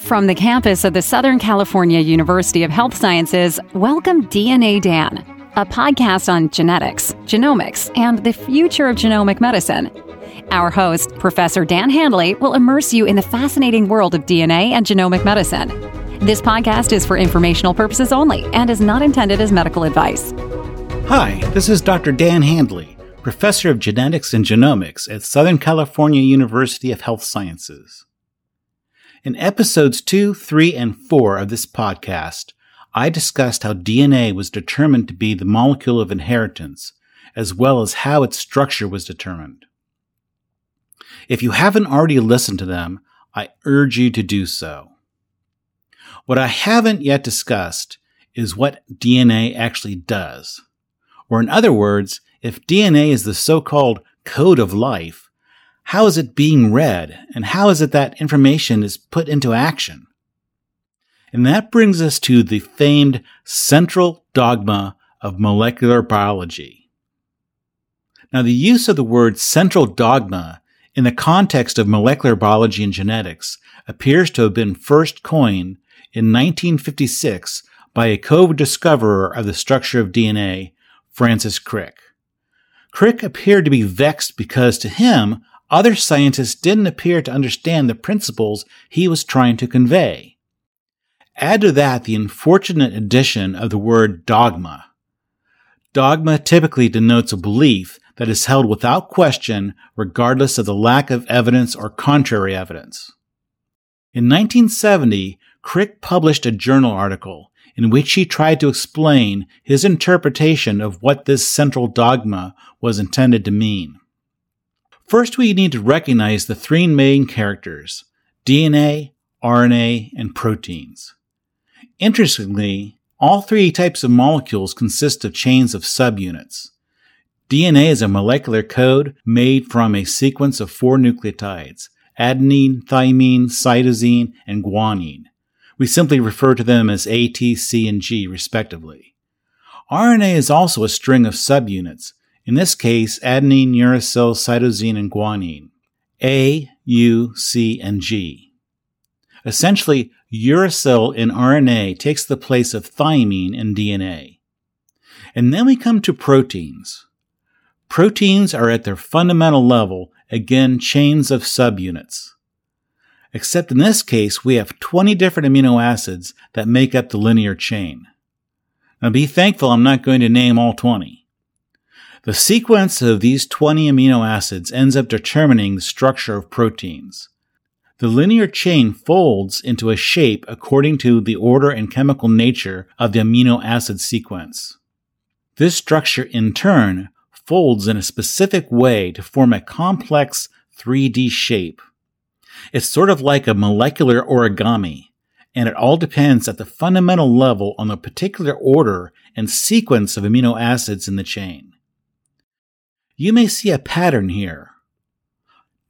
From the campus of the Southern California University of Health Sciences, welcome DNA Dan, a podcast on genetics, genomics, and the future of genomic medicine. Our host, Professor Dan Handley, will immerse you in the fascinating world of DNA and genomic medicine. This podcast is for informational purposes only and is not intended as medical advice. Hi, this is Dr. Dan Handley, Professor of Genetics and Genomics at Southern California University of Health Sciences. In episodes 2, 3, and 4 of this podcast, I discussed how DNA was determined to be the molecule of inheritance, as well as how its structure was determined. If you haven't already listened to them, I urge you to do so. What I haven't yet discussed is what DNA actually does. Or in other words, if DNA is the so-called code of life, how is it being read? And how is it that information is put into action? And that brings us to the famed central dogma of molecular biology. Now, the use of the word central dogma in the context of molecular biology and genetics appears to have been first coined in 1956 by a co-discoverer of the structure of DNA, Francis Crick. Crick appeared to be vexed because to him, other scientists didn't appear to understand the principles he was trying to convey. Add to that the unfortunate addition of the word dogma. Dogma typically denotes a belief that is held without question regardless of the lack of evidence or contrary evidence. In 1970, Crick published a journal article in which he tried to explain his interpretation of what this central dogma was intended to mean. First, we need to recognize the three main characters DNA, RNA, and proteins. Interestingly, all three types of molecules consist of chains of subunits. DNA is a molecular code made from a sequence of four nucleotides adenine, thymine, cytosine, and guanine. We simply refer to them as A, T, C, and G, respectively. RNA is also a string of subunits, in this case, adenine, uracil, cytosine, and guanine. A, U, C, and G. Essentially, uracil in RNA takes the place of thymine in DNA. And then we come to proteins. Proteins are at their fundamental level, again, chains of subunits. Except in this case, we have 20 different amino acids that make up the linear chain. Now be thankful I'm not going to name all 20. The sequence of these 20 amino acids ends up determining the structure of proteins. The linear chain folds into a shape according to the order and chemical nature of the amino acid sequence. This structure in turn folds in a specific way to form a complex 3D shape. It's sort of like a molecular origami, and it all depends at the fundamental level on the particular order and sequence of amino acids in the chain. You may see a pattern here.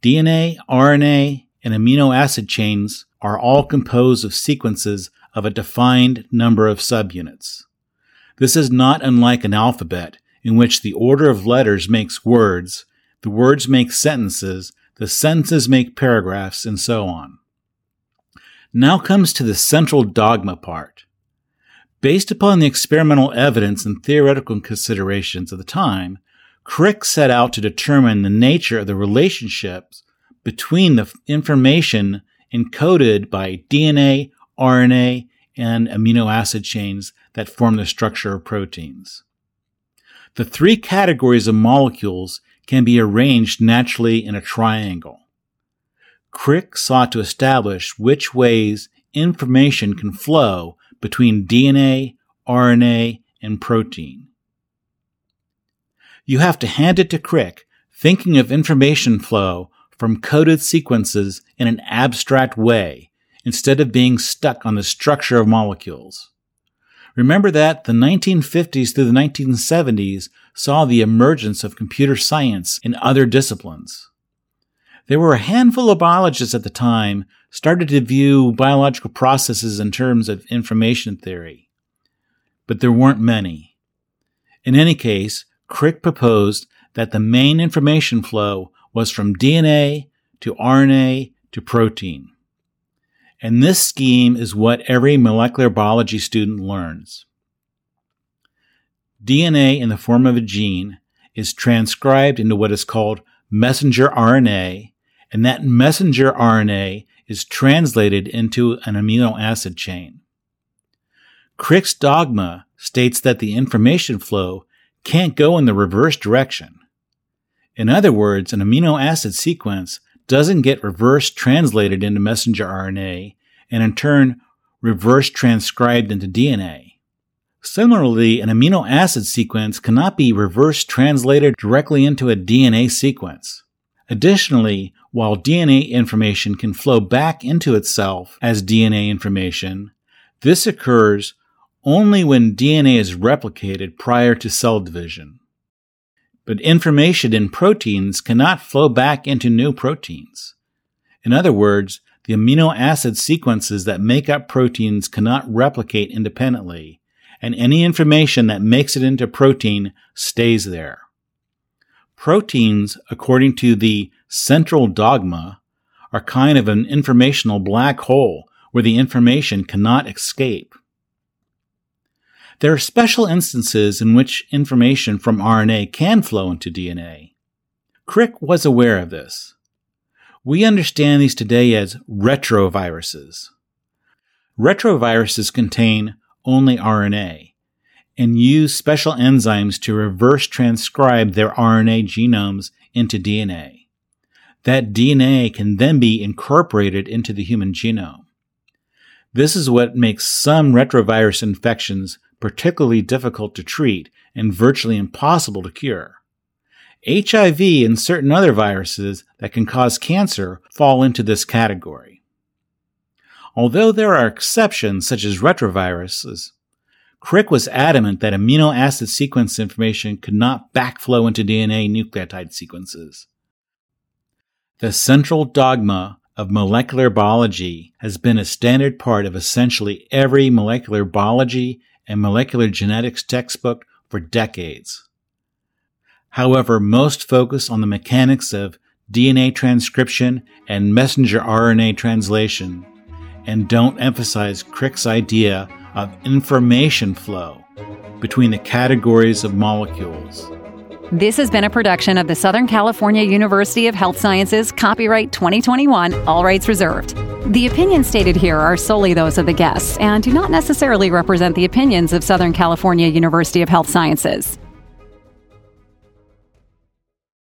DNA, RNA, and amino acid chains are all composed of sequences of a defined number of subunits. This is not unlike an alphabet in which the order of letters makes words, the words make sentences, the sentences make paragraphs, and so on. Now comes to the central dogma part. Based upon the experimental evidence and theoretical considerations of the time, Crick set out to determine the nature of the relationships between the information encoded by DNA, RNA, and amino acid chains that form the structure of proteins. The three categories of molecules can be arranged naturally in a triangle. Crick sought to establish which ways information can flow between DNA, RNA, and protein. You have to hand it to Crick, thinking of information flow from coded sequences in an abstract way instead of being stuck on the structure of molecules. Remember that the 1950s through the 1970s saw the emergence of computer science in other disciplines. There were a handful of biologists at the time started to view biological processes in terms of information theory. But there weren't many. In any case, Crick proposed that the main information flow was from DNA to RNA to protein. and this scheme is what every molecular biology student learns. DNA in the form of a gene is transcribed into what is called messenger RNA, and that messenger RNA is translated into an amino acid chain. Crick's dogma states that the information flow can't go in the reverse direction. In other words, an amino acid sequence doesn't get reverse translated into messenger RNA and in turn reverse transcribed into DNA. Similarly, an amino acid sequence cannot be reverse translated directly into a DNA sequence. Additionally, while DNA information can flow back into itself as DNA information, this occurs only when DNA is replicated prior to cell division. But information in proteins cannot flow back into new proteins. In other words, the amino acid sequences that make up proteins cannot replicate independently, and any information that makes it into protein stays there. Proteins, according to the central dogma, are kind of an informational black hole where the information cannot escape. There are special instances in which information from RNA can flow into DNA. Crick was aware of this. We understand these today as retroviruses. Retroviruses contain only RNA and use special enzymes to reverse transcribe their RNA genomes into DNA. That DNA can then be incorporated into the human genome. This is what makes some retrovirus infections particularly difficult to treat and virtually impossible to cure. HIV and certain other viruses that can cause cancer fall into this category. Although there are exceptions such as retroviruses, Crick was adamant that amino acid sequence information could not backflow into DNA nucleotide sequences. The central dogma of molecular biology has been a standard part of essentially every molecular biology and molecular genetics textbook for decades. However, most focus on the mechanics of DNA transcription and messenger RNA translation and don't emphasize Crick's idea of information flow between the categories of molecules. This has been a production of the Southern California University of Health Sciences, copyright 2021, all rights reserved. The opinions stated here are solely those of the guests and do not necessarily represent the opinions of Southern California University of Health Sciences.